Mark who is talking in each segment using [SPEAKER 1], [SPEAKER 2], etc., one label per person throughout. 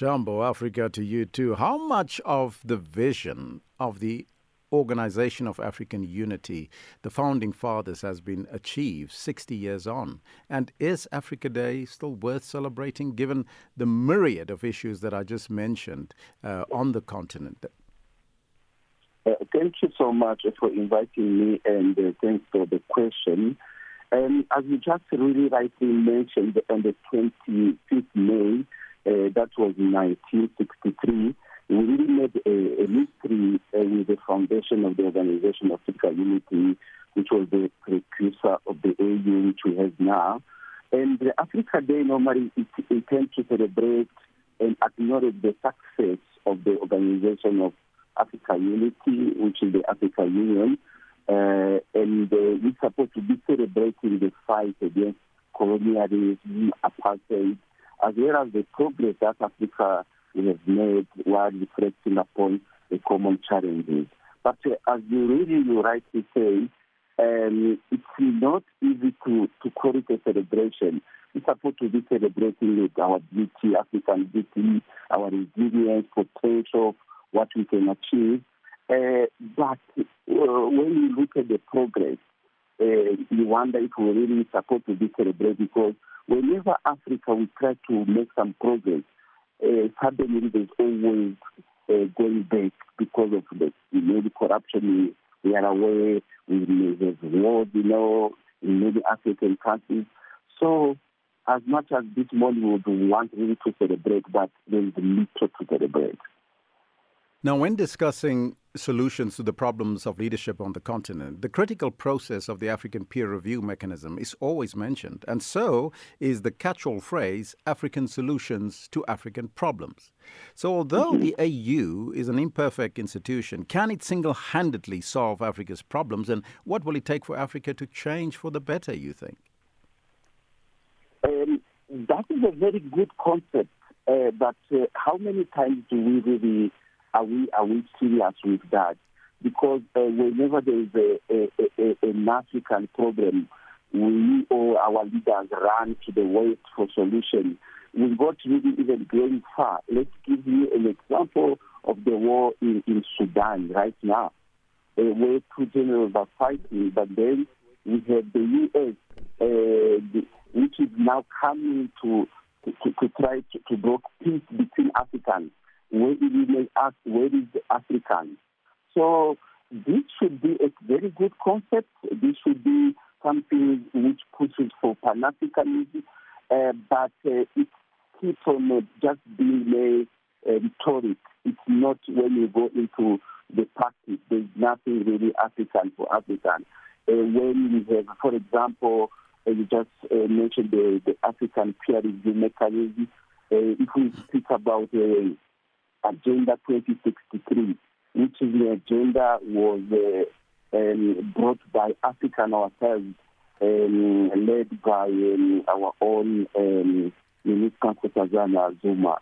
[SPEAKER 1] Jambo Africa to you too. How much of the vision of the Organization of African Unity, the founding fathers, has been achieved 60 years on? And is Africa Day still worth celebrating given the myriad of issues that I just mentioned uh, on the continent?
[SPEAKER 2] Uh, thank you so much for inviting me and uh, thanks for the question. Um, as you just really rightly mentioned, on the 25th May, uh, that was in 1963, we really made a, a mystery uh, with the foundation of the Organization of African Unity, which was the precursor of the AU, which we have now. And the Africa Day normally it intends to celebrate and acknowledge the success of the Organization of African Unity, which is the African Union. Uh, and uh, we're supposed to be celebrating the fight against colonialism, apartheid, as well as the progress that Africa has made while reflecting upon the common challenges. But uh, as you really rightly say, um, it's not easy to, to call it a celebration. We're supposed to be celebrating with our beauty, African beauty, our resilience, potential, what we can achieve. Uh, but uh, when you look at the progress, you wonder if we're really supposed to be celebrated because whenever Africa we try to make some progress, uh, suddenly there's always uh, going back because of the you know, the corruption we, we are aware, we have wars, you know, in many African countries. So as much as this morning would want really to celebrate, but there is little to celebrate.
[SPEAKER 1] Now, when discussing solutions to the problems of leadership on the continent, the critical process of the African peer review mechanism is always mentioned, and so is the catch all phrase African solutions to African problems. So, although the AU is an imperfect institution, can it single handedly solve Africa's problems, and what will it take for Africa to change for the better, you think?
[SPEAKER 2] Um, that is a very good concept, uh, but uh, how many times do we really are we are we serious with that? Because uh, whenever there is a, a, a, an African problem, we or our leaders run to the West for solution. We've got really even going far. Let's give you an example of the war in, in Sudan right now, uh, where two generals are fighting, but then we have the U.S., uh, the, which is now coming to to, to, try to, to broker peace between Africans where we may ask where is the African. So this should be a very good concept. This should be something which pushes for Pan Africanism, uh, but uh, it keeps on uh, just being a, rhetoric. It's not when you go into the practice. There's nothing really African for African. Uh, when we have, for example, uh, you just uh, mentioned the, the African peer review mechanism. if we speak about Agenda 2063, which is the agenda was uh, um, brought by African ourselves, um, led by um, our own um, Minister Nkosazana Zuma.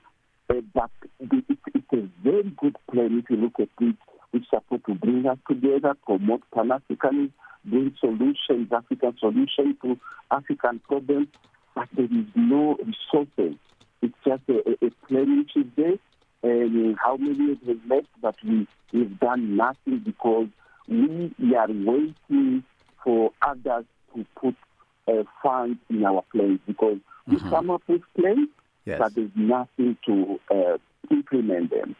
[SPEAKER 2] Uh, but it, it's a very good plan if you look at it, which supposed to bring us together, promote Pan-Africanism, bring solutions, African solutions to African problems, but there is no resources. It's just a, a plan which is there um, how many have left, but we, we've done nothing because we, we are waiting for others to put uh, funds in our plans because mm-hmm. we come up with plans, yes. but there's nothing to uh, implement them.